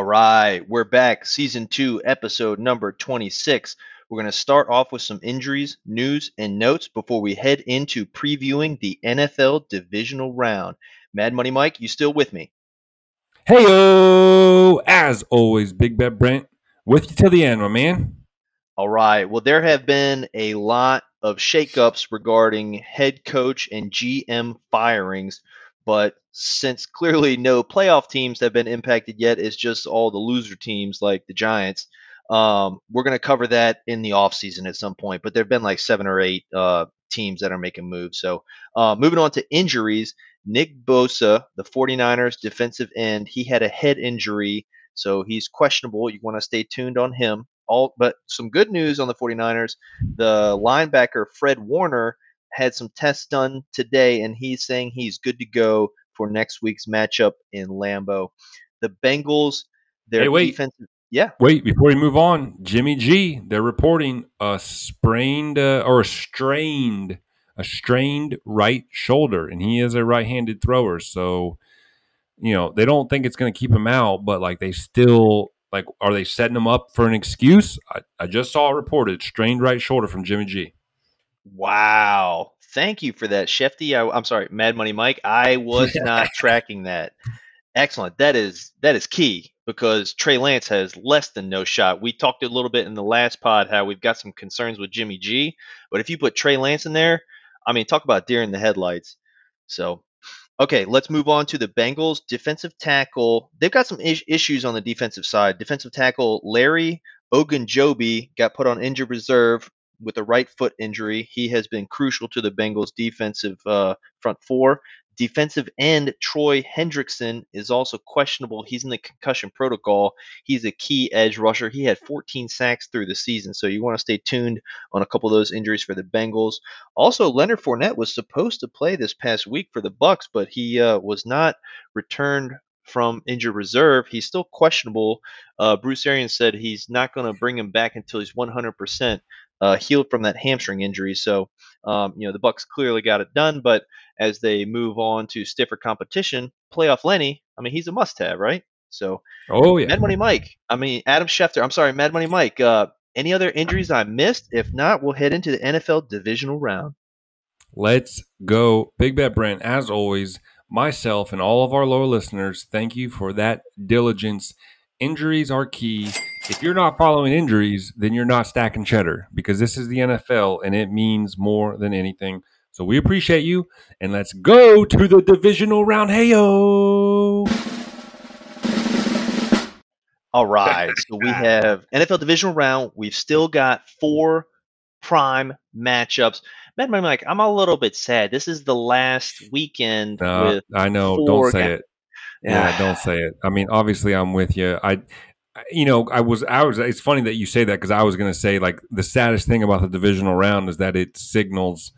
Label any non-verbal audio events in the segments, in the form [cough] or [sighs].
All right, we're back. Season two, episode number 26. We're going to start off with some injuries, news, and notes before we head into previewing the NFL divisional round. Mad Money Mike, you still with me? Hey, as always, Big Bet Brent with you till the end, my man. All right. Well, there have been a lot of shakeups regarding head coach and GM firings but since clearly no playoff teams have been impacted yet, it's just all the loser teams like the Giants. Um, we're going to cover that in the offseason at some point, but there have been like seven or eight uh, teams that are making moves. So, uh, moving on to injuries, Nick Bosa, the 49ers defensive end, he had a head injury, so he's questionable. You want to stay tuned on him. All, but some good news on the 49ers. The linebacker Fred Warner had some tests done today, and he's saying he's good to go for next week's matchup in Lambeau. The Bengals, their hey, wait. defensive. Yeah. Wait, before we move on, Jimmy G, they're reporting a sprained uh, or a strained, a strained right shoulder, and he is a right-handed thrower. So, you know, they don't think it's going to keep him out, but like they still like, are they setting him up for an excuse? I, I just saw it reported strained right shoulder from Jimmy G. Wow. Thank you for that, Schefty. I, am sorry, Mad Money Mike. I was [laughs] not tracking that. Excellent. That is that is key because Trey Lance has less than no shot. We talked a little bit in the last pod how we've got some concerns with Jimmy G, but if you put Trey Lance in there, I mean, talk about deer in the headlights. So, okay, let's move on to the Bengals defensive tackle. They've got some is- issues on the defensive side. Defensive tackle Larry Ogunjobi got put on injured reserve with a right foot injury. He has been crucial to the Bengals' defensive uh, front four. Defensive end Troy Hendrickson is also questionable. He's in the concussion protocol. He's a key edge rusher. He had 14 sacks through the season, so you want to stay tuned on a couple of those injuries for the Bengals. Also, Leonard Fournette was supposed to play this past week for the Bucs, but he uh, was not returned from injured reserve. He's still questionable. Uh, Bruce Arians said he's not going to bring him back until he's 100% uh, healed from that hamstring injury. So, um, you know, the Bucs clearly got it done. But as they move on to stiffer competition, playoff Lenny, I mean, he's a must-have, right? So, oh yeah, Mad Money Mike. I mean, Adam Schefter. I'm sorry, Mad Money Mike. Uh, any other injuries I missed? If not, we'll head into the NFL divisional round. Let's go, Big Bet Brent. As always, myself and all of our loyal listeners, thank you for that diligence. Injuries are key if you're not following injuries, then you're not stacking cheddar because this is the NFL and it means more than anything. So we appreciate you and let's go to the divisional round. Hey yo. All right. So we have NFL divisional round. We've still got four prime matchups. Man, Mike, I'm a little bit sad. This is the last weekend uh, with I know, don't say it. Yeah, [sighs] don't say it. I mean, obviously I'm with you. I you know, I was, I was. It's funny that you say that because I was going to say like the saddest thing about the divisional round is that it signals,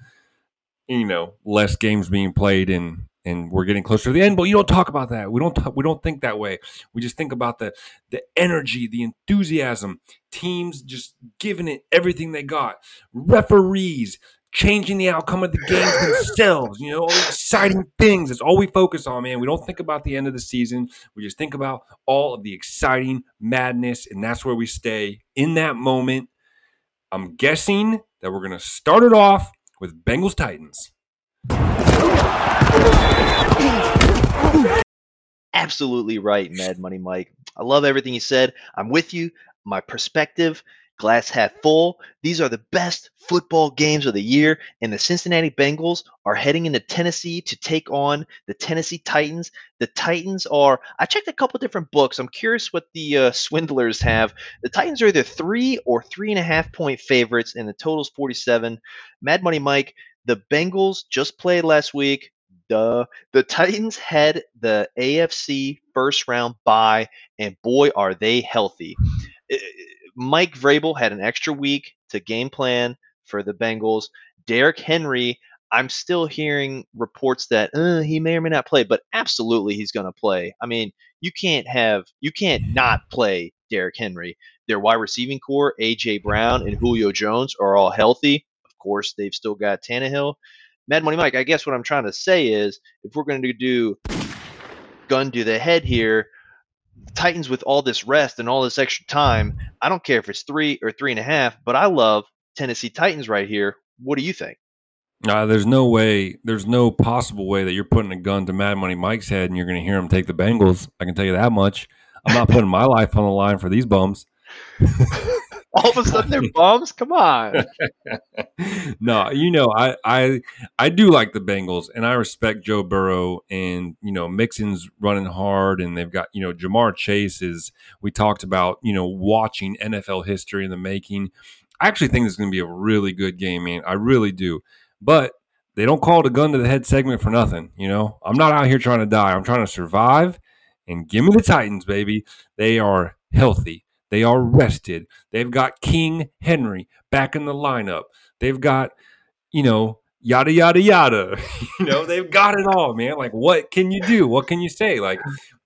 you know, less games being played and and we're getting closer to the end. But you don't talk about that. We don't. Talk, we don't think that way. We just think about the the energy, the enthusiasm, teams just giving it everything they got, referees changing the outcome of the games themselves. You know, all the exciting things. That's all we focus on, man. We don't think about the end of the season. We just think about all of the exciting madness, and that's where we stay in that moment. I'm guessing that we're going to start it off with Bengals Titans. Absolutely right, Mad Money Mike. I love everything you said. I'm with you. My perspective glass half full. These are the best football games of the year, and the Cincinnati Bengals are heading into Tennessee to take on the Tennessee Titans. The Titans are, I checked a couple different books. I'm curious what the uh, swindlers have. The Titans are either three or three and a half point favorites, and the total's 47. Mad Money Mike, The Bengals just played last week. Duh. The Titans had the AFC first round bye, and boy, are they healthy. Mike Vrabel had an extra week to game plan for the Bengals. Derrick Henry, I'm still hearing reports that uh, he may or may not play, but absolutely he's going to play. I mean, you can't have you can't not play Derrick Henry. Their wide receiving corps, AJ Brown and Julio Jones, are all healthy. Of course, they've still got Tannehill. Mad Money Mike, I guess what I'm trying to say is if we're going to do gun to the head here, Titans with all this rest and all this extra time, I don't care if it's three or three and a half, but I love Tennessee Titans right here. What do you think? Uh, there's no way, there's no possible way that you're putting a gun to Mad Money Mike's head and you're going to hear him take the Bengals. I can tell you that much. I'm not putting my [laughs] life on the line for these bums. [laughs] all of a sudden they're [laughs] bums. Come on. [laughs] no, you know, I I I do like the Bengals and I respect Joe Burrow and you know Mixon's running hard and they've got you know Ja'Marr Chase is we talked about you know watching NFL history in the making. I actually think this is going to be a really good game, man. I really do. But they don't call it a gun to the head segment for nothing. You know, I'm not out here trying to die. I'm trying to survive. And give me the Titans, baby. They are healthy. They are rested. They've got King Henry back in the lineup. They've got, you know, yada yada yada. [laughs] you know, they've got it all, man. Like, what can you do? What can you say? Like,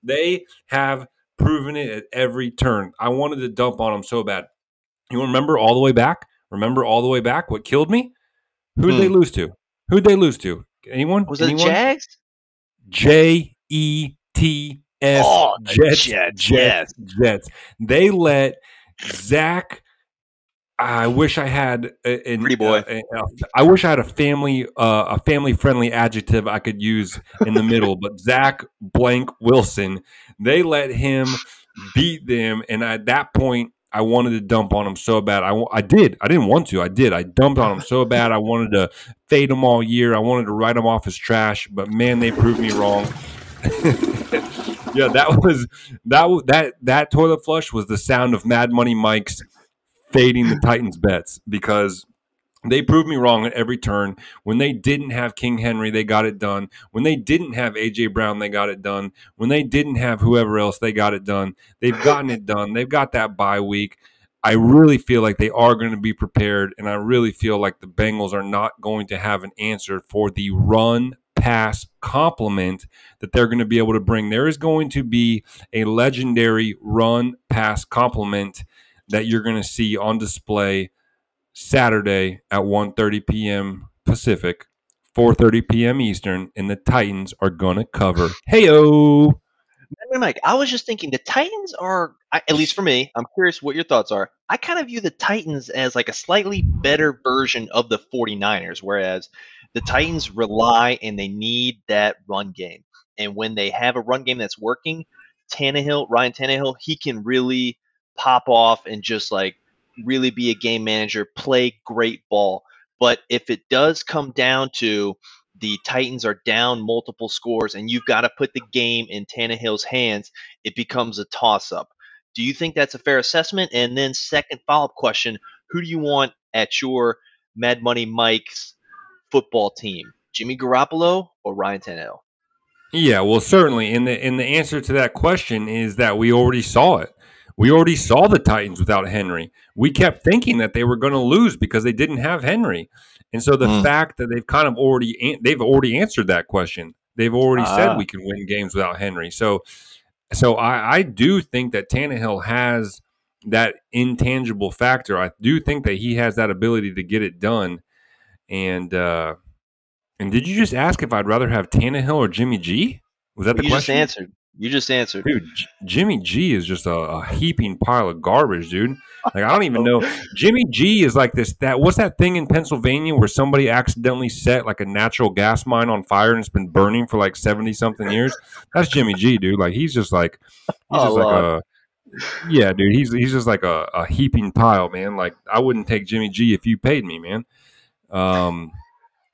they have proven it at every turn. I wanted to dump on them so bad. You remember all the way back? Remember all the way back? What killed me? Who did hmm. they lose to? Who'd they lose to? Anyone? Was Anyone? it Jags? J E T S oh, Jets, Jets, Jets, Jets. They let Zach. I wish I had a, pretty boy. A, a, I wish I had a family, uh, a family friendly adjective I could use in the middle. But Zach Blank Wilson, they let him beat them, and at that point, I wanted to dump on him so bad. I, I did. I didn't want to. I did. I dumped on him so bad. I wanted to fade him all year. I wanted to write him off as trash. But man, they proved me wrong. [laughs] yeah, that was that that that toilet flush was the sound of Mad Money Mike's fading the Titans bets because they proved me wrong at every turn. When they didn't have King Henry, they got it done. When they didn't have AJ Brown, they got it done. When they didn't have whoever else, they got it done. They've gotten it done. They've got that bye week. I really feel like they are going to be prepared, and I really feel like the Bengals are not going to have an answer for the run pass complement that they're going to be able to bring. There is going to be a legendary run pass complement that you're going to see on display Saturday at 1:30 p.m. Pacific, 4:30 p.m. Eastern, and the Titans are going to cover. Heyo. Mike, I was just thinking the Titans are, at least for me, I'm curious what your thoughts are. I kind of view the Titans as like a slightly better version of the 49ers, whereas the Titans rely and they need that run game. And when they have a run game that's working, Tannehill, Ryan Tannehill, he can really pop off and just like really be a game manager, play great ball. But if it does come down to the Titans are down multiple scores and you've got to put the game in Tannehill's hands, it becomes a toss up. Do you think that's a fair assessment? And then, second follow up question Who do you want at your Mad Money Mike's football team? Jimmy Garoppolo or Ryan Tannehill? Yeah, well, certainly. And the and the answer to that question is that we already saw it. We already saw the Titans without Henry. We kept thinking that they were going to lose because they didn't have Henry. And so the mm. fact that they've kind of already they've already answered that question. They've already uh. said ah. we can win games without Henry. So so I, I do think that Tannehill has that intangible factor. I do think that he has that ability to get it done. And uh and did you just ask if I'd rather have Tannehill or Jimmy G? Was that the you question? You just answered. You just answered. Dude, J- Jimmy G is just a, a, heaping pile of garbage, dude. Like I don't even know. [laughs] Jimmy G is like this that what's that thing in Pennsylvania where somebody accidentally set like a natural gas mine on fire and it's been burning for like 70 something years? That's Jimmy G, dude. Like he's just like he's oh, just like a yeah, dude. He's he's just like a, a heaping pile, man. Like I wouldn't take Jimmy G if you paid me, man. Um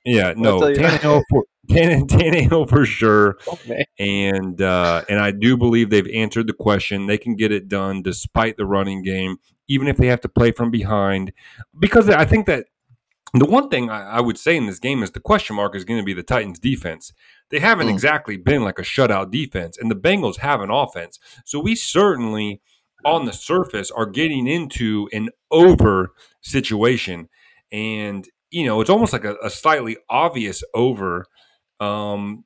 yeah, no. Tannehill for [laughs] Tannehill for sure. Okay. And uh, and I do believe they've answered the question. They can get it done despite the running game, even if they have to play from behind. Because I think that The one thing I, I would say in this game is the question mark is going to be the Titans' defense. They haven't mm. exactly been like a shutout defense, and the Bengals have an offense. So we certainly, on the surface, are getting into an over situation. And, you know, it's almost like a, a slightly obvious over. Um,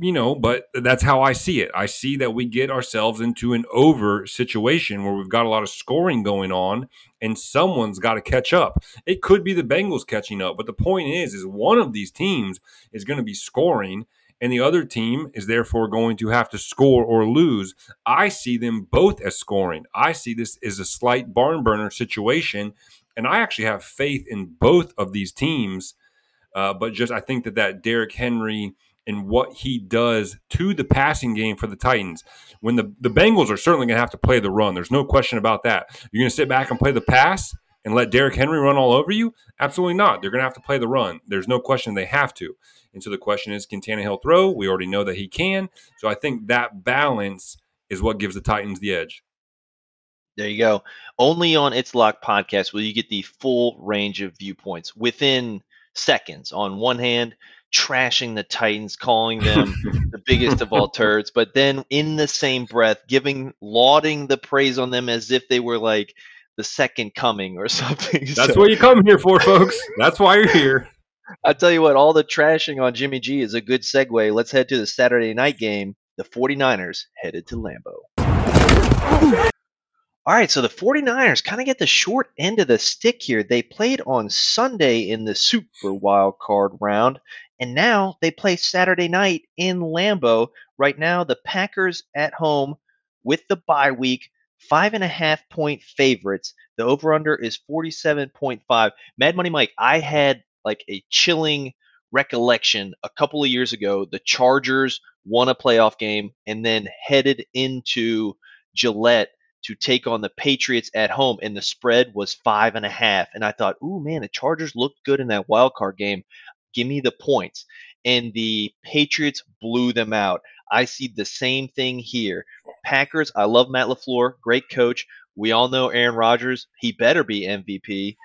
you know, but that's how I see it. I see that we get ourselves into an over situation where we've got a lot of scoring going on and someone's got to catch up. It could be the Bengals catching up, but the point is is one of these teams is going to be scoring and the other team is therefore going to have to score or lose. I see them both as scoring. I see this as a slight barn burner situation and I actually have faith in both of these teams. Uh, but just I think that that Derrick Henry and what he does to the passing game for the Titans. When the, the Bengals are certainly going to have to play the run, there's no question about that. You're going to sit back and play the pass and let Derrick Henry run all over you? Absolutely not. They're going to have to play the run. There's no question they have to. And so the question is, can Tannehill throw? We already know that he can. So I think that balance is what gives the Titans the edge. There you go. Only on It's Lock podcast will you get the full range of viewpoints within seconds. On one hand, trashing the Titans, calling them [laughs] the biggest of all turds, but then in the same breath, giving lauding the praise on them as if they were like the second coming or [laughs] something. That's so, what you come here for, folks. That's why you're here. [laughs] I tell you what, all the trashing on Jimmy G is a good segue. Let's head to the Saturday night game. The 49ers headed to Lambeau. All right, so the 49ers kind of get the short end of the stick here. They played on Sunday in the Super Wild Card round, and now they play Saturday night in Lambeau. Right now, the Packers at home with the bye week, five and a half point favorites. The over under is 47.5. Mad Money Mike, I had like a chilling recollection a couple of years ago. The Chargers won a playoff game and then headed into Gillette to take on the Patriots at home, and the spread was five and a half. And I thought, ooh, man, the Chargers looked good in that wild card game. Give me the points. And the Patriots blew them out. I see the same thing here. Packers, I love Matt LaFleur, great coach. We all know Aaron Rodgers, he better be MVP.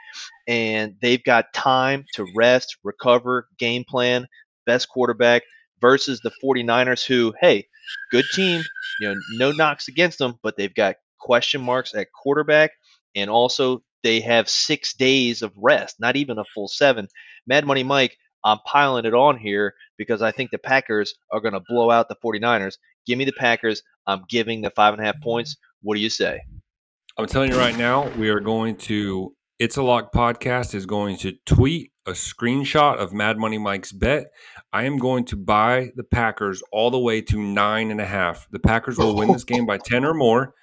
And they've got time to rest, recover, game plan, best quarterback versus the 49ers, who, hey, good team, you know, no knocks against them, but they've got question marks at quarterback. And also, they have six days of rest, not even a full seven. Mad Money Mike, I'm piling it on here because I think the Packers are going to blow out the 49ers. Give me the Packers. I'm giving the five and a half points. What do you say? I'm telling you right now, we are going to. It's a Lock podcast is going to tweet a screenshot of Mad Money Mike's bet. I am going to buy the Packers all the way to nine and a half. The Packers will win this [laughs] game by 10 or more.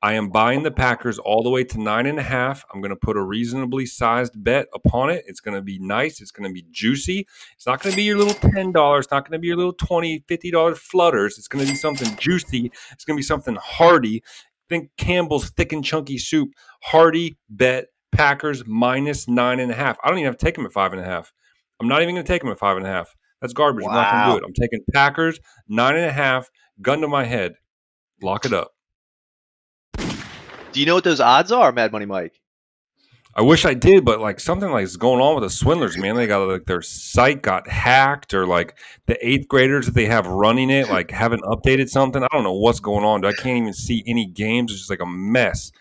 I am buying the Packers all the way to nine and a half. I'm going to put a reasonably sized bet upon it. It's going to be nice. It's going to be juicy. It's not going to be your little $10. It's not going to be your little $20, $50 flutters. It's going to be something juicy. It's going to be something hearty. Think Campbell's thick and chunky soup. Hearty bet Packers minus nine and a half. I don't even have to take them at five and a half. I'm not even going to take them at five and a half. That's garbage. Wow. I'm not going to do it. I'm taking Packers nine and a half. Gun to my head. Lock it up. Do you know what those odds are, Mad Money Mike? I wish I did, but like something like is going on with the swindlers, man. They got like their site got hacked, or like the eighth graders that they have running it, like haven't updated something. I don't know what's going on. I can't even see any games. It's just like a mess.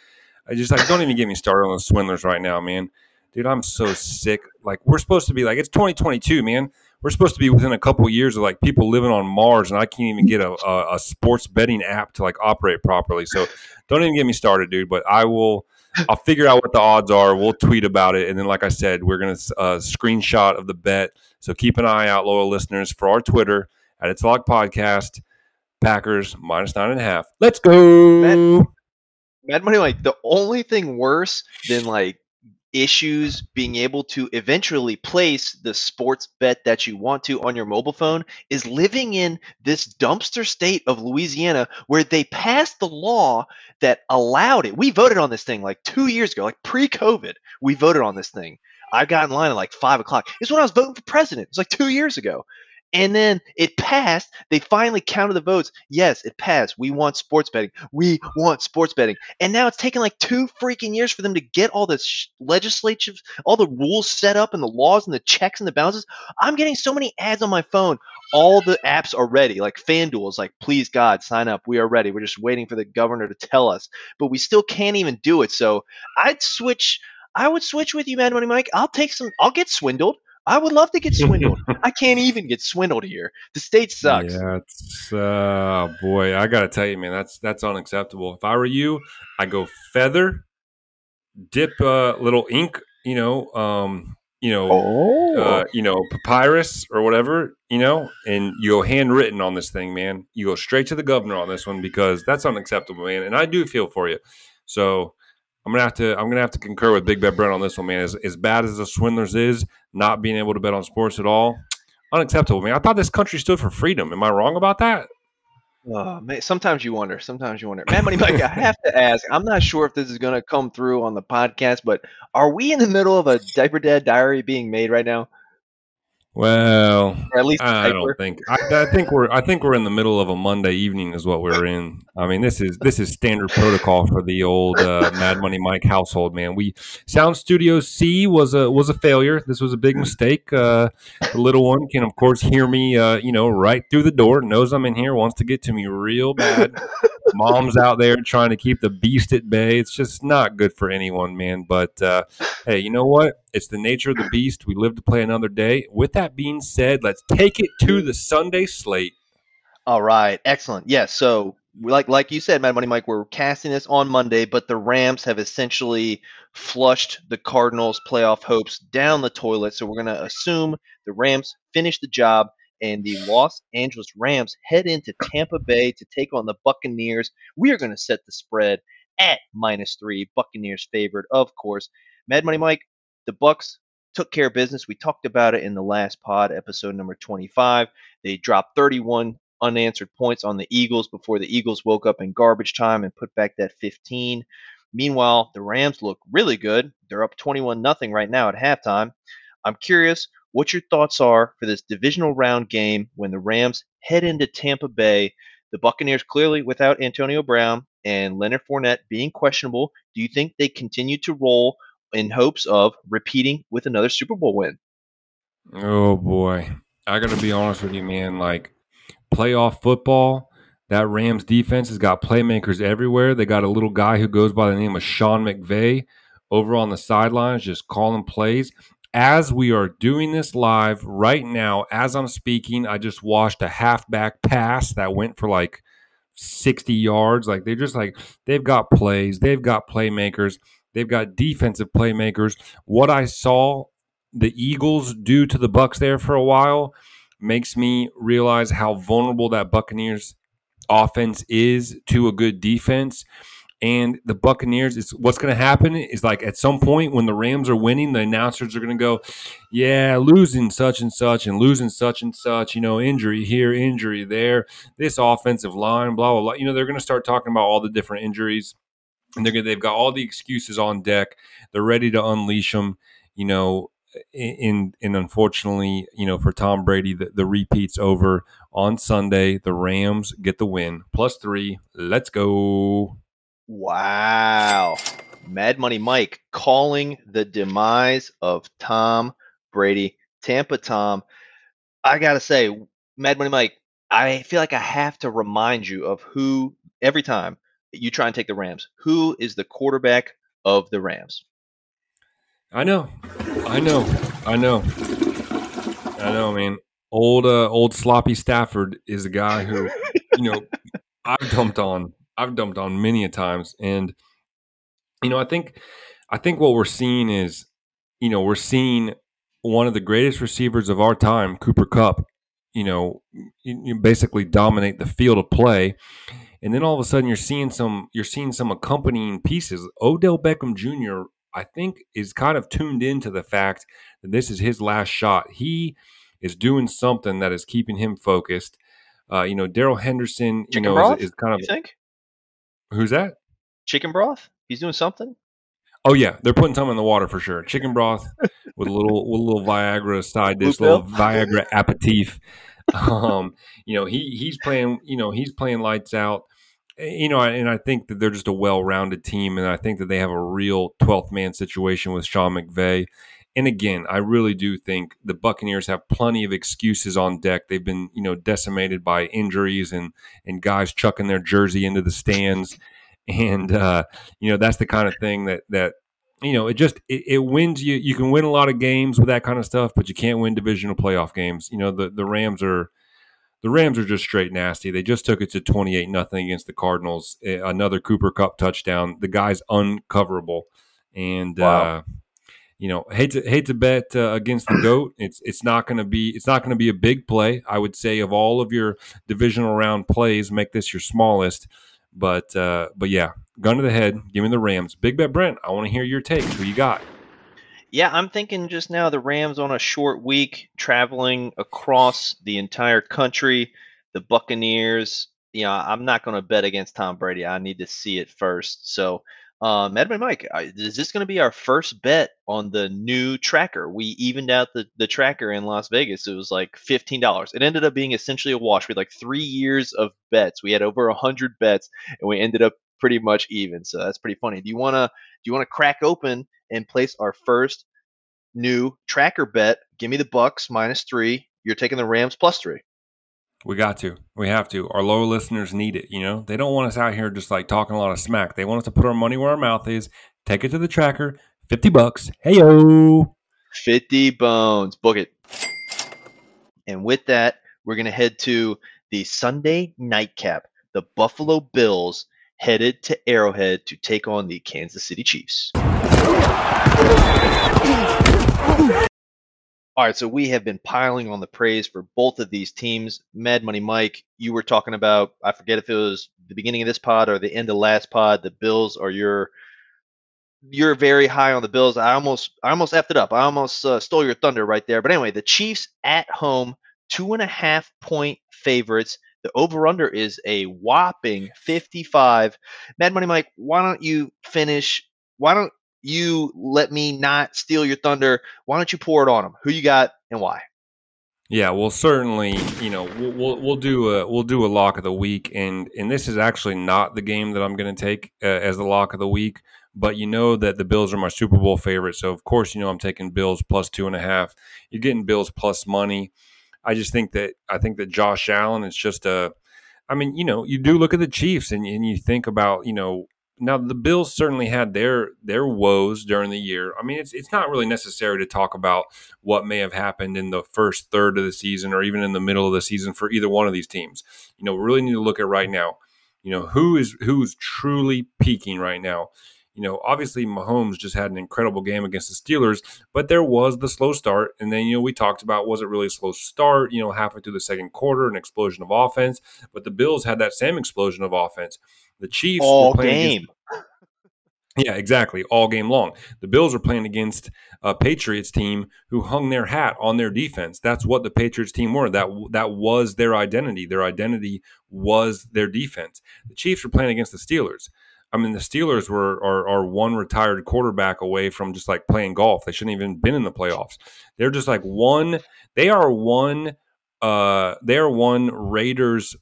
I just like don't even get me started on the swindlers right now, man. Dude, I'm so sick. Like we're supposed to be like it's 2022, man. We're supposed to be within a couple years of like people living on Mars, and I can't even get a, a, a sports betting app to like operate properly. So don't even get me started, dude. But I will I'll figure out what the odds are. We'll tweet about it, and then, like I said, we're gonna uh, screenshot of the bet. So keep an eye out, loyal listeners, for our Twitter at It's Lock Podcast. Packers minus nine and a half. Let's go. Mad Money, like the only thing worse than like issues being able to eventually place the sports bet that you want to on your mobile phone is living in this dumpster state of Louisiana where they passed the law that allowed it. We voted on this thing like two years ago, like pre COVID. We voted on this thing. I got in line at like five o'clock. It's when I was voting for president. It's like two years ago. And then it passed. They finally counted the votes. Yes, it passed. We want sports betting. We want sports betting. And now it's taken like two freaking years for them to get all the sh- legislative, all the rules set up and the laws and the checks and the balances. I'm getting so many ads on my phone. All the apps are ready. Like FanDuel is like, please God, sign up. We are ready. We're just waiting for the governor to tell us. But we still can't even do it. So I'd switch. I would switch with you, Mad Money Mike. I'll take some. I'll get swindled. I would love to get [laughs] swindled. I can't even get swindled here. The state sucks. Yeah, it's uh boy, I gotta tell you, man, that's that's unacceptable. If I were you, I go feather, dip a uh, little ink, you know, um, you know, oh. uh, you know, papyrus or whatever, you know, and you go handwritten on this thing, man. You go straight to the governor on this one because that's unacceptable, man. And I do feel for you. So I'm gonna have to I'm gonna have to concur with Big Bet Brent on this one, man. As, as bad as the Swindlers is, not being able to bet on sports at all, unacceptable, man. I thought this country stood for freedom. Am I wrong about that? Oh, man, sometimes you wonder. Sometimes you wonder. Man, Money Mike, I have to ask. I'm not sure if this is going to come through on the podcast, but are we in the middle of a Diaper Dad diary being made right now? Well, or at least I don't think. I, I, think we're. I think we're in the middle of a Monday evening, is what we're in. I mean, this is this is standard protocol for the old uh, Mad Money Mike household. Man, we Sound Studio C was a was a failure. This was a big mistake. Uh, the little one can, of course, hear me. Uh, you know, right through the door, knows I'm in here, wants to get to me real bad. [laughs] Mom's out there trying to keep the beast at bay. It's just not good for anyone, man. But uh, hey, you know what? It's the nature of the beast. We live to play another day. With that being said, let's take it to the Sunday slate. All right, excellent. Yes, yeah, so like like you said, Mad Money Mike, we're casting this on Monday, but the Rams have essentially flushed the Cardinals' playoff hopes down the toilet. So we're gonna assume the Rams finish the job, and the Los Angeles Rams head into Tampa Bay to take on the Buccaneers. We are gonna set the spread at minus three. Buccaneers favored, of course. Mad Money Mike, the Bucs took care of business. We talked about it in the last pod, episode number 25. They dropped 31 unanswered points on the Eagles before the Eagles woke up in garbage time and put back that 15. Meanwhile, the Rams look really good. They're up 21 nothing right now at halftime. I'm curious what your thoughts are for this divisional round game when the Rams head into Tampa Bay. The Buccaneers clearly without Antonio Brown and Leonard Fournette being questionable. Do you think they continue to roll in hopes of repeating with another Super Bowl win. Oh boy. I got to be honest with you, man. Like playoff football, that Rams defense has got playmakers everywhere. They got a little guy who goes by the name of Sean McVay over on the sidelines, just calling plays. As we are doing this live right now, as I'm speaking, I just watched a halfback pass that went for like 60 yards. Like they're just like, they've got plays, they've got playmakers. They've got defensive playmakers. What I saw the Eagles do to the Bucs there for a while makes me realize how vulnerable that Buccaneers offense is to a good defense. And the Buccaneers, it's what's going to happen is like at some point when the Rams are winning, the announcers are going to go, "Yeah, losing such and such and losing such and such, you know, injury here, injury there, this offensive line, blah blah blah." You know, they're going to start talking about all the different injuries and they're they've got all the excuses on deck. They're ready to unleash them. You know, in and unfortunately, you know, for Tom Brady, the, the repeats over on Sunday. The Rams get the win, plus three. Let's go! Wow, Mad Money Mike calling the demise of Tom Brady, Tampa Tom. I gotta say, Mad Money Mike, I feel like I have to remind you of who every time you try and take the Rams. Who is the quarterback of the Rams? I know, I know, I know, I know, man. Old uh, old sloppy Stafford is a guy who, you know, [laughs] I've dumped on. I've dumped on many a times, and you know, I think, I think what we're seeing is, you know, we're seeing one of the greatest receivers of our time, Cooper Kupp, you know, you basically dominate the field of play and then all of a sudden you're seeing some you're seeing some accompanying pieces. Odell Beckham Jr. I think is kind of tuned into the fact that this is his last shot. He is doing something that is keeping him focused. Uh, you know, Darrell Henderson, Chicken you know, broth, is, is, kind of. You think? Who's that? Chicken broth. He's doing something. Oh yeah, they're putting some in the water for sure. Chicken broth [laughs] with a little with a little Viagra side dish, little Viagra aperitif. Um, you know, he he's playing, you know, he's playing lights out. You know, and I think that they're just a well-rounded team, and I think that they have a real 12th man situation with Sean McVay. And again, I really do think the Buccaneers have plenty of excuses on deck. They've been, you know, decimated by injuries and and guys chucking their jersey into the stands, and uh, you know that's the kind of thing that that you know, it just it, it, wins you. You can win a lot of games with that kind of stuff, but you can't win divisional playoff games. You know, the the Rams are the Rams are just straight nasty. They just took it to twenty eight nothing against the Cardinals. Another Cooper Kupp touchdown. The guy's uncoverable, and wow. uh, you know, hate to hate to bet uh, against the goat. It's it's not going to be it's not going to be a big play. I would say of all of your divisional round plays, make this your smallest. But uh, but yeah, gun to the head. Give me the Rams. Big bet, Brent. I want to hear your take. Who you got? Yeah, I'm thinking just now the Rams on a short week, traveling across the entire country. The Buccaneers. You know, I'm not going to bet against Tom Brady. I need to see it first. So um, Edmund Mike, is this going to be our first bet on the new tracker? We evened out the, the tracker in Las Vegas. It was like $15. It ended up being essentially a wash. We had like three years of bets. We had over 100 bets, and we ended up pretty much even. So that's pretty funny. Do you want to do you want to crack open and place our first new tracker bet? Give me the Bucs minus three. You're taking the Rams plus three. We got to. We have to. Our lower listeners need it. You know, they don't want us out here just like talking a lot of smack. They want us to put our money where our mouth is. Take it to the tracker. Fifty bucks. Hey yo. Fifty bones. Book it. And with that, we're gonna head to the Sunday nightcap. The Buffalo Bills headed to Arrowhead to take on the Kansas City Chiefs. [laughs] All right, so we have been piling on the praise for both of these teams. Mad Money Mike, you were talking about, I forget if it was the beginning of this pod or the end of last pod, the Bills are your you're very high on the Bills. I almost I almost effed it up. I almost uh, stole your thunder right there. But anyway, the Chiefs at home, two and a half point favorites. The over under is a whopping 55. Mad Money Mike, why don't you finish? Why don't you let me not steal your thunder. Why don't you pour it on them? Who you got and why? Yeah, well, certainly, you know, we'll, we'll, we'll do a we'll do a lock of the week, and and this is actually not the game that I'm going to take uh, as the lock of the week. But you know that the Bills are my Super Bowl favorite, so of course you know I'm taking Bills plus two and a half. You're getting Bills plus money. I just think that I think that Josh Allen is just a. I mean, you know, you do look at the Chiefs and, and you think about, you know, now the Bills certainly had their their woes during the year. I mean, it's it's not really necessary to talk about what may have happened in the first third of the season or even in the middle of the season for either one of these teams. You know, we really need to look at right now. You know, who is who's truly peaking right now. You know, obviously Mahomes just had an incredible game against the Steelers, but there was the slow start. And then, you know, we talked about was it really a slow start, you know, halfway through the second quarter, an explosion of offense. But the Bills had that same explosion of offense. The Chiefs all game. Against, [laughs] yeah, exactly. All game long. The Bills were playing against a Patriots team who hung their hat on their defense. That's what the Patriots team were. That that was their identity. Their identity was their defense. The Chiefs were playing against the Steelers. I mean, the Steelers were are, are one retired quarterback away from just like playing golf. They shouldn't even been in the playoffs. They're just like one. They are one. Uh, they are one Raiders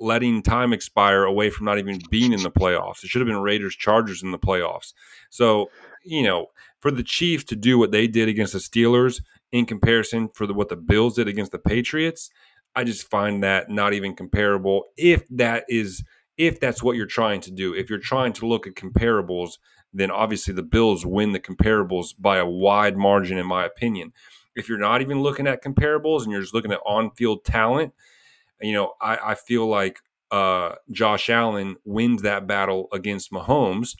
letting time expire away from not even being in the playoffs. It should have been Raiders Chargers in the playoffs. So, you know, for the Chiefs to do what they did against the Steelers in comparison for the, what the Bills did against the Patriots, I just find that not even comparable. If that is if that's what you're trying to do, if you're trying to look at comparables, then obviously the Bills win the comparables by a wide margin in my opinion. If you're not even looking at comparables and you're just looking at on-field talent, you know, I, I feel like uh, Josh Allen wins that battle against Mahomes.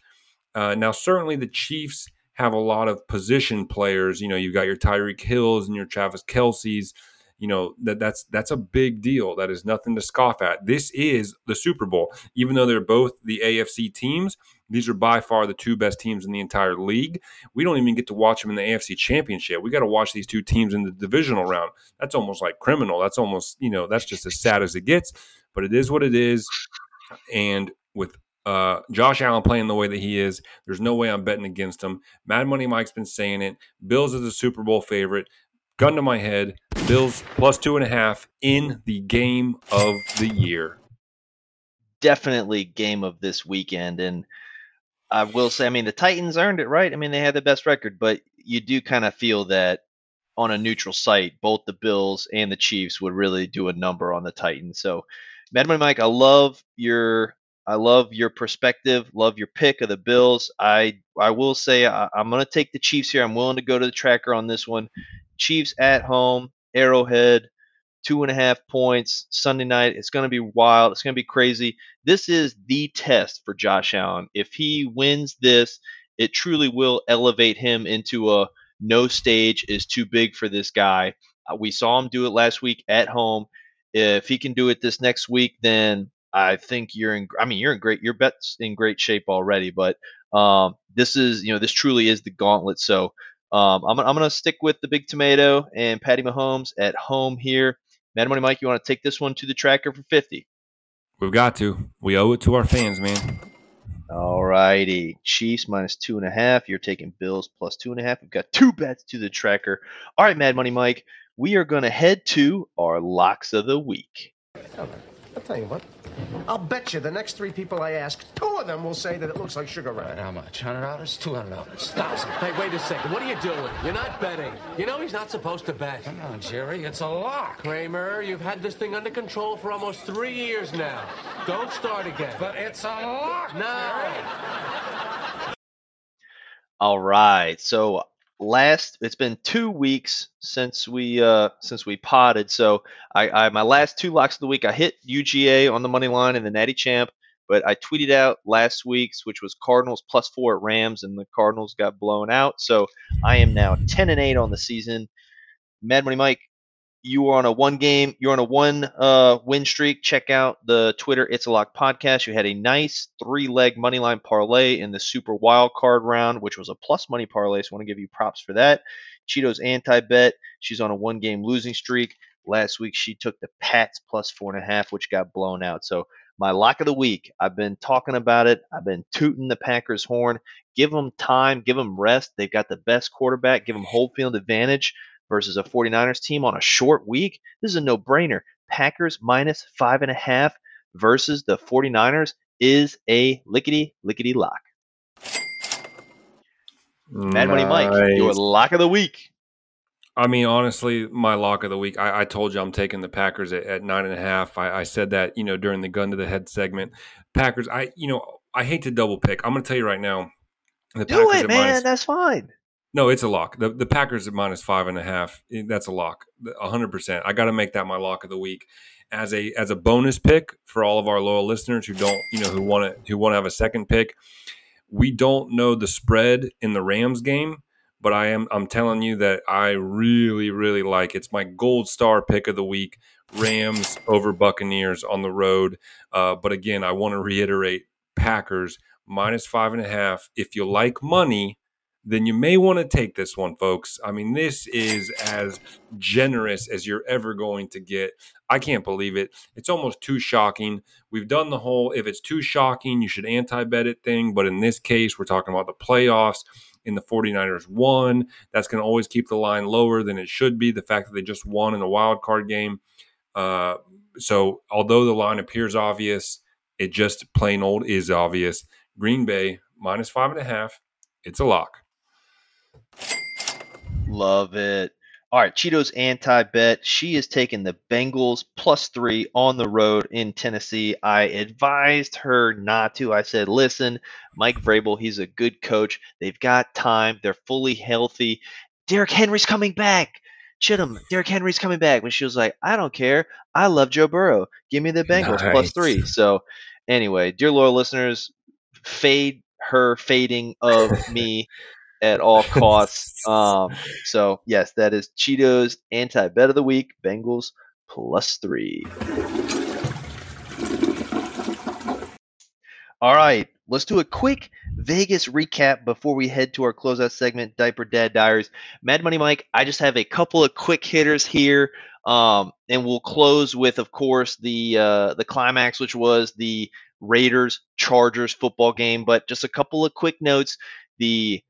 Uh, now, certainly the Chiefs have a lot of position players. You know, you've got your Tyreek Hills and your Travis Kelce's. You know that that's that's a big deal. That is nothing to scoff at. This is the Super Bowl, even though they're both the AFC teams. These are by far the two best teams in the entire league. We don't even get to watch them in the AFC Championship. We got to watch these two teams in the divisional round. That's almost like criminal. That's almost, you know, that's just as sad as it gets, but it is what it is. And with uh, Josh Allen playing the way that he is, there's no way I'm betting against him. Mad Money Mike's been saying it. Bills is a Super Bowl favorite. Gun to my head, Bills plus two and a half in the game of the year. Definitely game of this weekend. And I will say, I mean, the Titans earned it, right? I mean, they had the best record, but you do kind of feel that on a neutral site, both the Bills and the Chiefs would really do a number on the Titans. So, Mad Money Mike, I love your I love your perspective, love your pick of the Bills. I I will say I, am going to take the Chiefs here. I'm willing to go to the tracker on this one. Chiefs at home, Arrowhead, two and a half points Sunday night. It's going to be wild. It's going to be crazy. This is the test for Josh Allen. If he wins this, it truly will elevate him into a no stage is too big for this guy. Uh, we saw him do it last week at home. If he can do it this next week, then I think you're in. I mean, you're in great. Your bet's in great shape already. But um, this is, you know, this truly is the gauntlet. So um, I'm, I'm going to stick with the big tomato and Patty Mahomes at home here. Mad Money Mike, you want to take this one to the tracker for 50? We've got to. We owe it to our fans, man. All righty. Chiefs minus two and a half. You're taking Bills plus two and a half. We've got two bets to the tracker. All right, Mad Money Mike. We are going to head to our locks of the week. I'll tell you what. I'll bet you the next three people I ask, two of them will say that it looks like Sugar Ray. How much? Hundred dollars? Two hundred dollars? Thousand. Hey, wait a second. What are you doing? You're not betting. You know he's not supposed to bet. Come on, Jerry. It's a lock. Kramer, you've had this thing under control for almost three years now. Don't start again. But it's a lock. No. All right. So last it's been two weeks since we uh since we potted. So I, I my last two locks of the week i hit uga on the money line and the natty champ but i tweeted out last week's which was cardinals plus four at rams and the cardinals got blown out. So i am now 10 and 8 on the season. Mad money mike you were on a one game, you're on a one uh, win streak. Check out the Twitter It's a Lock podcast. You had a nice three leg money line parlay in the Super Wild Card round, which was a plus money parlay. So I want to give you props for that. Cheeto's anti bet. She's on a one game losing streak. Last week she took the Pats plus four and a half, which got blown out. So my lock of the week. I've been talking about it. I've been tooting the Packers horn. Give them time. Give them rest. They've got the best quarterback. Give them whole field advantage versus a 49ers team on a short week. This is a no brainer. Packers minus five and a half versus the 49ers is a lickety lickety lock. Mad Money Mike, your lock of the week. I mean, honestly, my lock of the week. I, I told you I'm taking the Packers at, at nine and a half. I, I, said that you know during the gun to the head segment. Packers. I you know I hate to double pick. I'm going to tell you right now. The Do Packers it, man. Minus, That's fine. No, it's a lock. The the Packers at minus five and a half. Eh, that's a lock. hundred percent. I got to make that my lock of the week as a as a bonus pick for all of our loyal listeners who don't you know who want to who want to have a second pick. We don't know the spread in the Rams game, but I am I'm telling you that I really really like it's my gold star pick of the week. Rams over Buccaneers on the road. Uh, but again, I want to reiterate Packers minus five and a half. If you like money then you may want to take this one, folks. I mean, this is as generous as you're ever going to get. I can't believe it. It's almost too shocking. We've done the whole if it's too shocking, you should anti bet it thing. But in this case, we're talking about the playoffs. In the 49ers won. That's going to always keep the line lower than it should be. The fact that they just won in the wild card game. Uh, so, although the line appears obvious, it just plain old is obvious. Green Bay minus five and a half. It's a lock. Love it. All right, Cheeto's anti bet. She is taking the Bengals plus three on the road in Tennessee. I advised her not to. I said, listen, Mike Vrabel, he's a good coach. They've got time. They're fully healthy. Derrick Henry's coming back. Chittum, Derrick Henry's coming back. When she was like, I don't care. I love Joe Burrow. Give me the Bengals nice. plus three. So, anyway, dear loyal listeners, fade her fading of me [laughs] at all [laughs] costs. um, so yes, that is Cheeto's anti bet of the week. Bengals plus three. All right, let's do a quick Vegas recap before we head to our closeout segment, Diaper Dad Diaries. Mad Money Mike, I just have a couple of quick hitters here, um, and we'll close with, of course, the uh, the climax, which was the Raiders Chargers football game. But just a couple of quick notes: the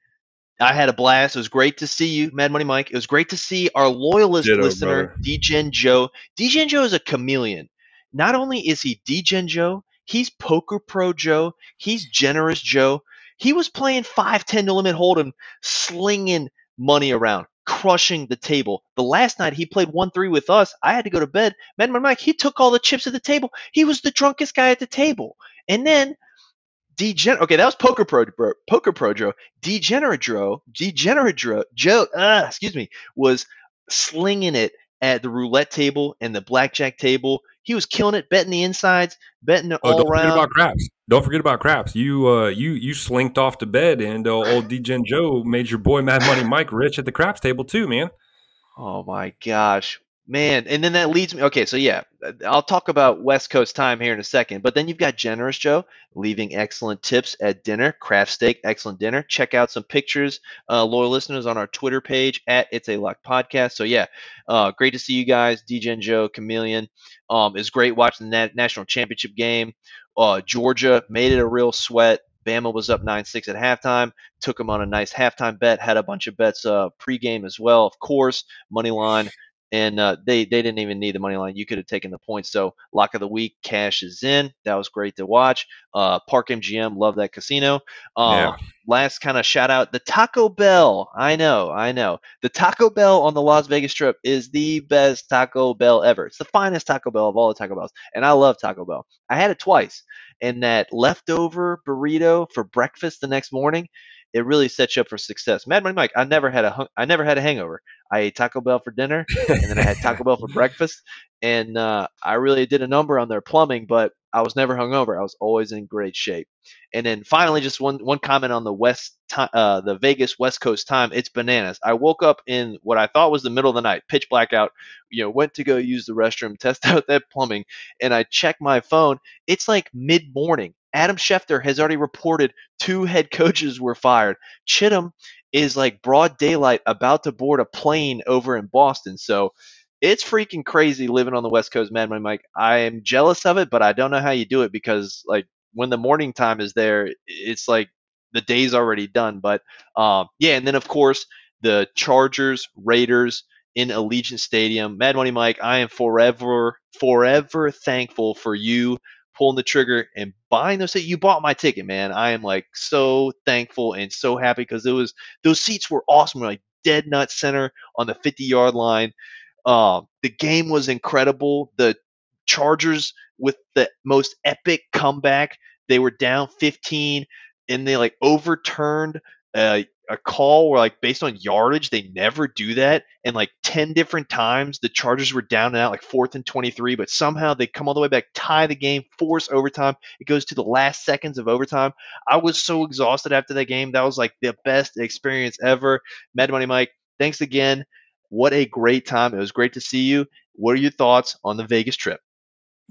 I had a blast. It was great to see you, Mad Money Mike. It was great to see our loyalist Ditto, listener. DGen Joe. DGen Joe is a chameleon. Not only is he DGen Joe, he's Poker Pro Joe. He's Generous Joe. He was playing 5-10 no limit hold'em, slinging money around, crushing the table. The last night he played 1-3 with us, I had to go to bed. Mad Money Mike, he took all the chips at the table. He was the drunkest guy at the table. And then Degen okay, that was Poker Pro bro, Poker Pro Joe. Degenerate Joe, Degenerate Joe, Joe, uh, excuse me, was slinging it at the roulette table and the blackjack table. He was killing it, betting the insides, betting it Oh, all don't forget about craps. Don't forget about craps. You uh, you you slinked off to bed, and uh, old Degen Joe made your boy Mad Money Mike rich at the craps table too, man. Oh my gosh. Man, and then that leads me. Okay, so yeah, I'll talk about West Coast time here in a second. But then you've got Generous Joe leaving excellent tips at dinner, craft steak, excellent dinner. Check out some pictures, uh, loyal listeners, on our Twitter page at It's a Lock Podcast. So yeah, uh, great to see you guys, DJ and Joe, Chameleon. Um, it's great watching the national championship game. Uh, Georgia made it a real sweat. Bama was up 9 6 at halftime. Took them on a nice halftime bet. Had a bunch of bets uh, pregame as well, of course. Money line. And uh, they, they didn't even need the money line. You could have taken the points. So, lock of the week, cash is in. That was great to watch. Uh, Park MGM, love that casino. Uh, Yeah. Last kind of shout out the Taco Bell. I know, I know. The Taco Bell on the Las Vegas Strip is the best Taco Bell ever. It's the finest Taco Bell of all the Taco Bells. And I love Taco Bell. I had it twice. And that leftover burrito for breakfast the next morning, it really sets you up for success. Mad Money Mike, I never had a hung- I never had a hangover. I ate Taco Bell for dinner, and then I had Taco Bell for [laughs] breakfast, and uh, I really did a number on their plumbing, but I was never hungover. I was always in great shape. And then finally, just one one comment on the West ti uh, the Vegas West Coast time. It's bananas. I woke up in what I thought was the middle of the night, pitch blackout. You know, went to go use the restroom, [laughs] test out that plumbing, and I check my phone. It's like mid morning. Adam Schefter has already reported two head coaches were fired. Chittum is like broad daylight about to board a plane over in Boston. So it's freaking crazy living on the West Coast, Money Mike. I am jealous of it, but I don't know how you do it because like when the morning time is there, it's like the day's already done. But um, yeah, and then of course the Chargers, Raiders in Allegiant Stadium. Mad Money Mike, I am forever, forever thankful for you pulling the trigger and buying those seats. You bought my ticket, man. I am like so thankful and so happy because it was those seats were awesome. We're like dead nut center on the 50 yard line. Um, the game was incredible. The Chargers with the most epic comeback. They were down 15 and they like overturned a, a call where like based on yardage they never do that and like 10 different times the chargers were down and out like fourth and 23 but somehow they come all the way back tie the game force overtime it goes to the last seconds of overtime. I was so exhausted after that game that was like the best experience ever. Mad money mike thanks again. What a great time. It was great to see you. What are your thoughts on the vegas trip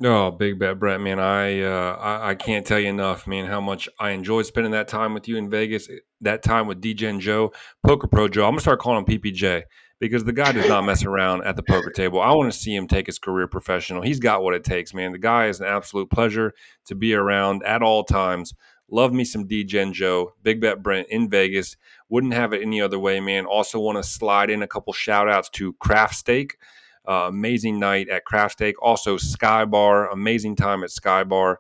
Oh, big bet, Brett, man. I, uh, I I can't tell you enough, man, how much I enjoyed spending that time with you in Vegas. That time with DJ and Joe, Poker Pro Joe. I'm gonna start calling him PPJ because the guy does not mess around at the poker table. I want to see him take his career professional. He's got what it takes, man. The guy is an absolute pleasure to be around at all times. Love me some DJ and Joe, Big Bet Brent in Vegas. Wouldn't have it any other way, man. Also want to slide in a couple shout outs to Craft Steak. Uh, amazing night at Craft Steak. Also, Sky Bar, amazing time at Sky Bar,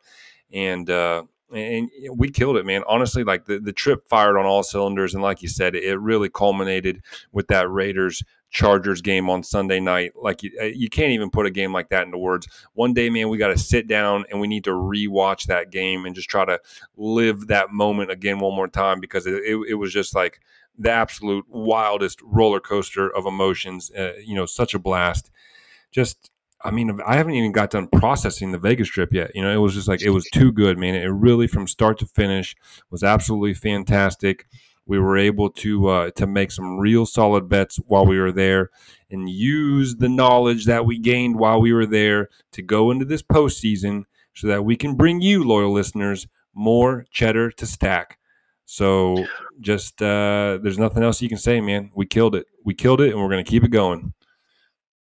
and uh, and we killed it, man. Honestly, like the, the trip fired on all cylinders, and like you said, it really culminated with that Raiders Chargers game on Sunday night. Like you, uh, you can't even put a game like that into words. One day, man, we got to sit down and we need to rewatch that game and just try to live that moment again one more time because it, it, it was just like the absolute wildest roller coaster of emotions. Uh, you know, such a blast. Just, I mean, I haven't even got done processing the Vegas trip yet. You know, it was just like it was too good, man. It really, from start to finish, was absolutely fantastic. We were able to uh, to make some real solid bets while we were there, and use the knowledge that we gained while we were there to go into this postseason, so that we can bring you, loyal listeners, more cheddar to stack. So just uh, there's nothing else you can say, man. We killed it. We killed it, and we're gonna keep it going.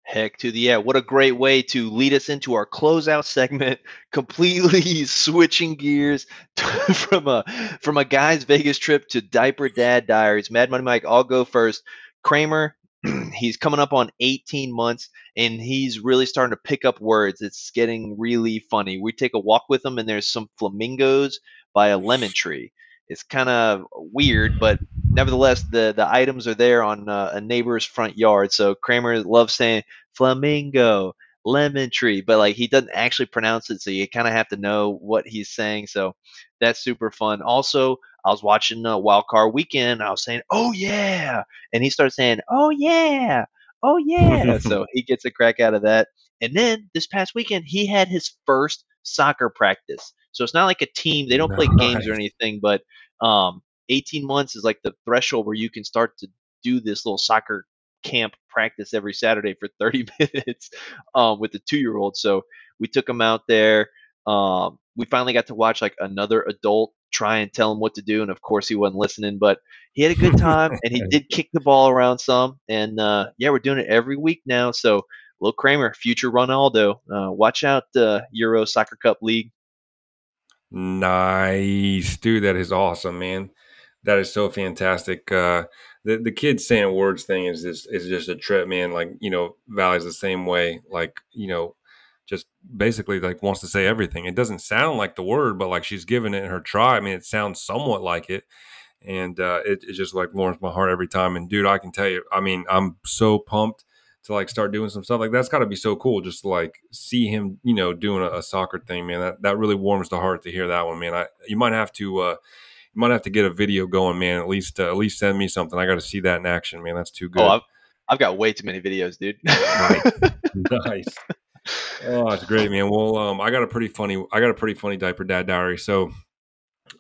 Heck to the yeah. What a great way to lead us into our closeout segment, [laughs] completely [laughs] switching gears [laughs] from a from a guy's Vegas trip to diaper dad diaries. Mad Money Mike, I'll go first. Kramer, [clears throat] he's coming up on 18 months and he's really starting to pick up words. It's getting really funny. We take a walk with him and there's some flamingos by a lemon tree. It's kind of weird, but nevertheless, the the items are there on uh, a neighbor's front yard. So Kramer loves saying flamingo, lemon tree, but like he doesn't actually pronounce it, so you kind of have to know what he's saying. So that's super fun. Also, I was watching uh, Wild Card Weekend. I was saying, "Oh yeah," and he started saying, "Oh yeah, oh yeah." so [laughs] he gets a crack out of that. And then this past weekend, he had his first soccer practice. So it's not like a team; they don't play [laughs] games or anything. But um, 18 months is like the threshold where you can start to do this little soccer camp practice every Saturday for [laughs] 30 minutes um, with the two year old. So we took him out there. Um, we finally got to watch like another adult try and tell him what to do, and of course he wasn't listening. But he had a good time, and he [laughs] did kick the ball around some. And uh, yeah, we're doing it every week now. So Lil Kramer, future Ronaldo, uh, watch out, uh, Euro Soccer Cup League. Nice, dude. That is awesome, man. That is so fantastic. Uh, the the kids saying words thing is just is just a trip, man. Like you know, Valley's the same way. Like you know, just basically like wants to say everything. It doesn't sound like the word, but like she's giving it her try. I mean, it sounds somewhat like it, and uh, it, it just like warms my heart every time. And dude, I can tell you, I mean, I'm so pumped to like start doing some stuff like that's got to be so cool just like see him you know doing a, a soccer thing man. That, that really warms the heart to hear that one man. I you might have to uh you might have to get a video going man. At least uh, at least send me something. I got to see that in action man. That's too good. Oh, I've, I've got way too many videos, dude. Nice. [laughs] nice. Oh it's great man. Well um i got a pretty funny i got a pretty funny diaper dad diary. So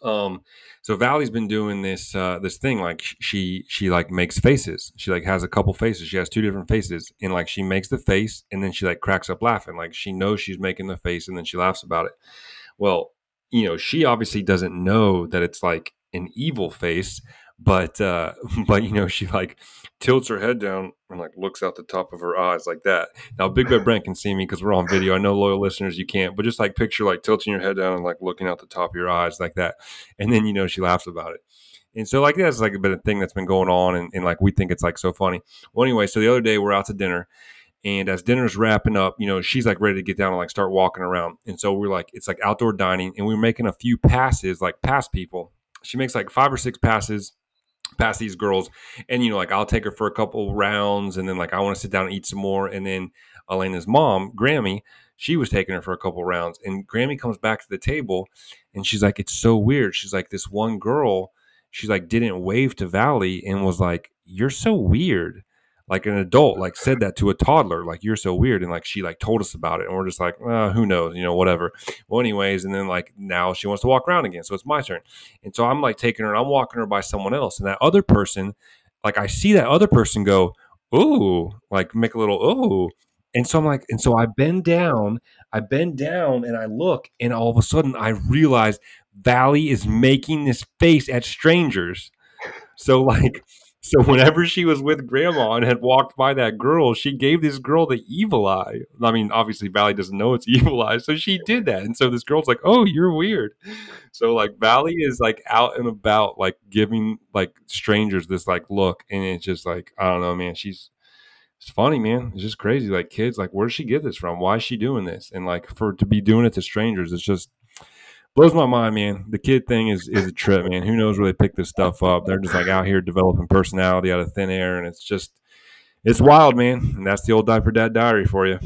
um so Valley's been doing this uh this thing like she she like makes faces. She like has a couple faces. She has two different faces and like she makes the face and then she like cracks up laughing. Like she knows she's making the face and then she laughs about it. Well, you know, she obviously doesn't know that it's like an evil face, but uh [laughs] but you know, she like tilts her head down and like looks out the top of her eyes like that. Now Big Bad Brent can see me because we're on video. I know loyal listeners you can't, but just like picture like tilting your head down and like looking out the top of your eyes like that. And then you know she laughs about it. And so like that's like a bit of thing that's been going on and, and like we think it's like so funny. Well anyway so the other day we're out to dinner and as dinner's wrapping up you know she's like ready to get down and like start walking around. And so we're like it's like outdoor dining and we're making a few passes like past people. She makes like five or six passes past these girls and you know like i'll take her for a couple rounds and then like i want to sit down and eat some more. And then elena's mom grammy she was taking her for a couple rounds and grammy comes back to the table and she's like it's so weird. She's like this one girl she's like didn't wave to valley and was like you're so weird like an adult like said that to a toddler like you're so weird and like she like told us about it and we're just like uh, who knows you know whatever. Well anyways and then like now she wants to walk around again so it's my turn. And so i'm like taking her and i'm walking her by someone else and that other person like i see that other person go ooh like make a little ooh. And so i'm like and so i bend down i bend down and i look and all of a sudden i realize valley is making this face at strangers. So like [laughs] so whenever she was with grandma and had walked by that girl, she gave this girl the evil eye. I mean, obviously Valley doesn't know it's [laughs] evil eye, so she did that. And so this girl's like, "Oh, you're weird." So like Valley is like out and about, like giving like strangers this like look, and it's just like I don't know, man. She's it's funny, man. It's just crazy. Like kids, like where does she get this from? Why is she doing this? And like for to be doing it to strangers, it's just blows my mind, man. The kid thing is is a trip, man. Who knows where they pick this stuff up? They're just like out here developing personality out of thin air, and it's just it's wild, man. And that's the old diaper dad diary for you.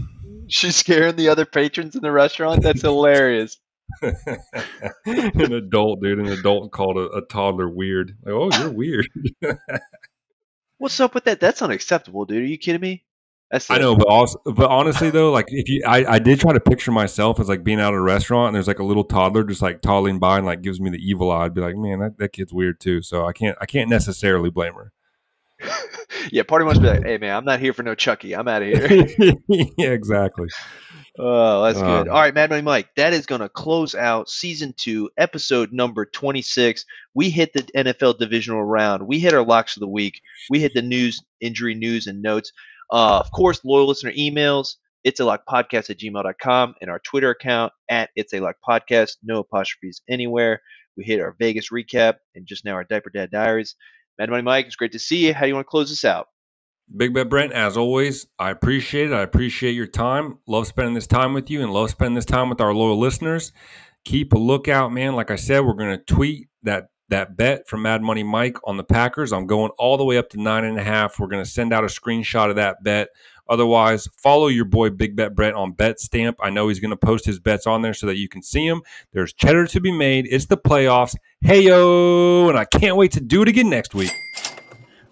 She's scaring the other patrons in the restaurant. That's hilarious. [laughs] [laughs] an adult, dude. An adult called a, a toddler weird. Like, oh, you're weird. [laughs] What's up with that? That's unacceptable, dude. Are you kidding me? That's I know, but also, but honestly though, like if you, I, I did try to picture myself as like being out at a restaurant and there's like a little toddler just like toddling by and like gives me the evil eye. I'd be like, man, that, that kid's weird too. So I can't, I can't necessarily blame her. [laughs] yeah, party must be like, hey man, I'm not here for no Chucky. I'm out of here. [laughs] yeah, exactly. Oh, that's good. Uh, All right, Mad Money Mike, that is going to close out season two, episode number 26. We hit the NFL divisional round. We hit our locks of the week. We hit the news, injury news, and notes. Uh, of course, loyal listener emails, it's a lock podcast at gmail.com and our Twitter account at it's a lock podcast. No apostrophes anywhere. We hit our Vegas recap and just now our Diaper Dad Diaries. Mad Money Mike, it's great to see you. How do you want to close this out? Big Bet Brent, as always, I appreciate it. I appreciate your time. Love spending this time with you and love spending this time with our loyal listeners. Keep a lookout, man. Like I said, we're going to tweet that that bet from Mad Money Mike on the Packers. I'm going all the way up to nine and a half. We're going to send out a screenshot of that bet. Otherwise, follow your boy Big Bet Brett on Bet Stamp. I know he's going to post his bets on there so that you can see them. There's cheddar to be made. It's the playoffs. Hey yo, and I can't wait to do it again next week.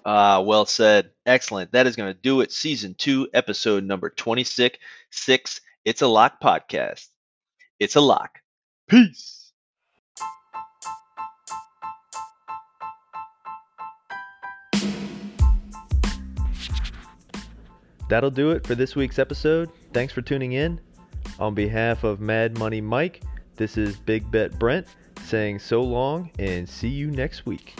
Ah, well said. Excellent. That is going to do it. Season two, episode number 26. Six. It's a lock podcast. It's a lock. Peace. That'll do it for this week's episode. Thanks for tuning in. On behalf of Mad Money Mike, this is Big Bet Brent saying so long and see you next week.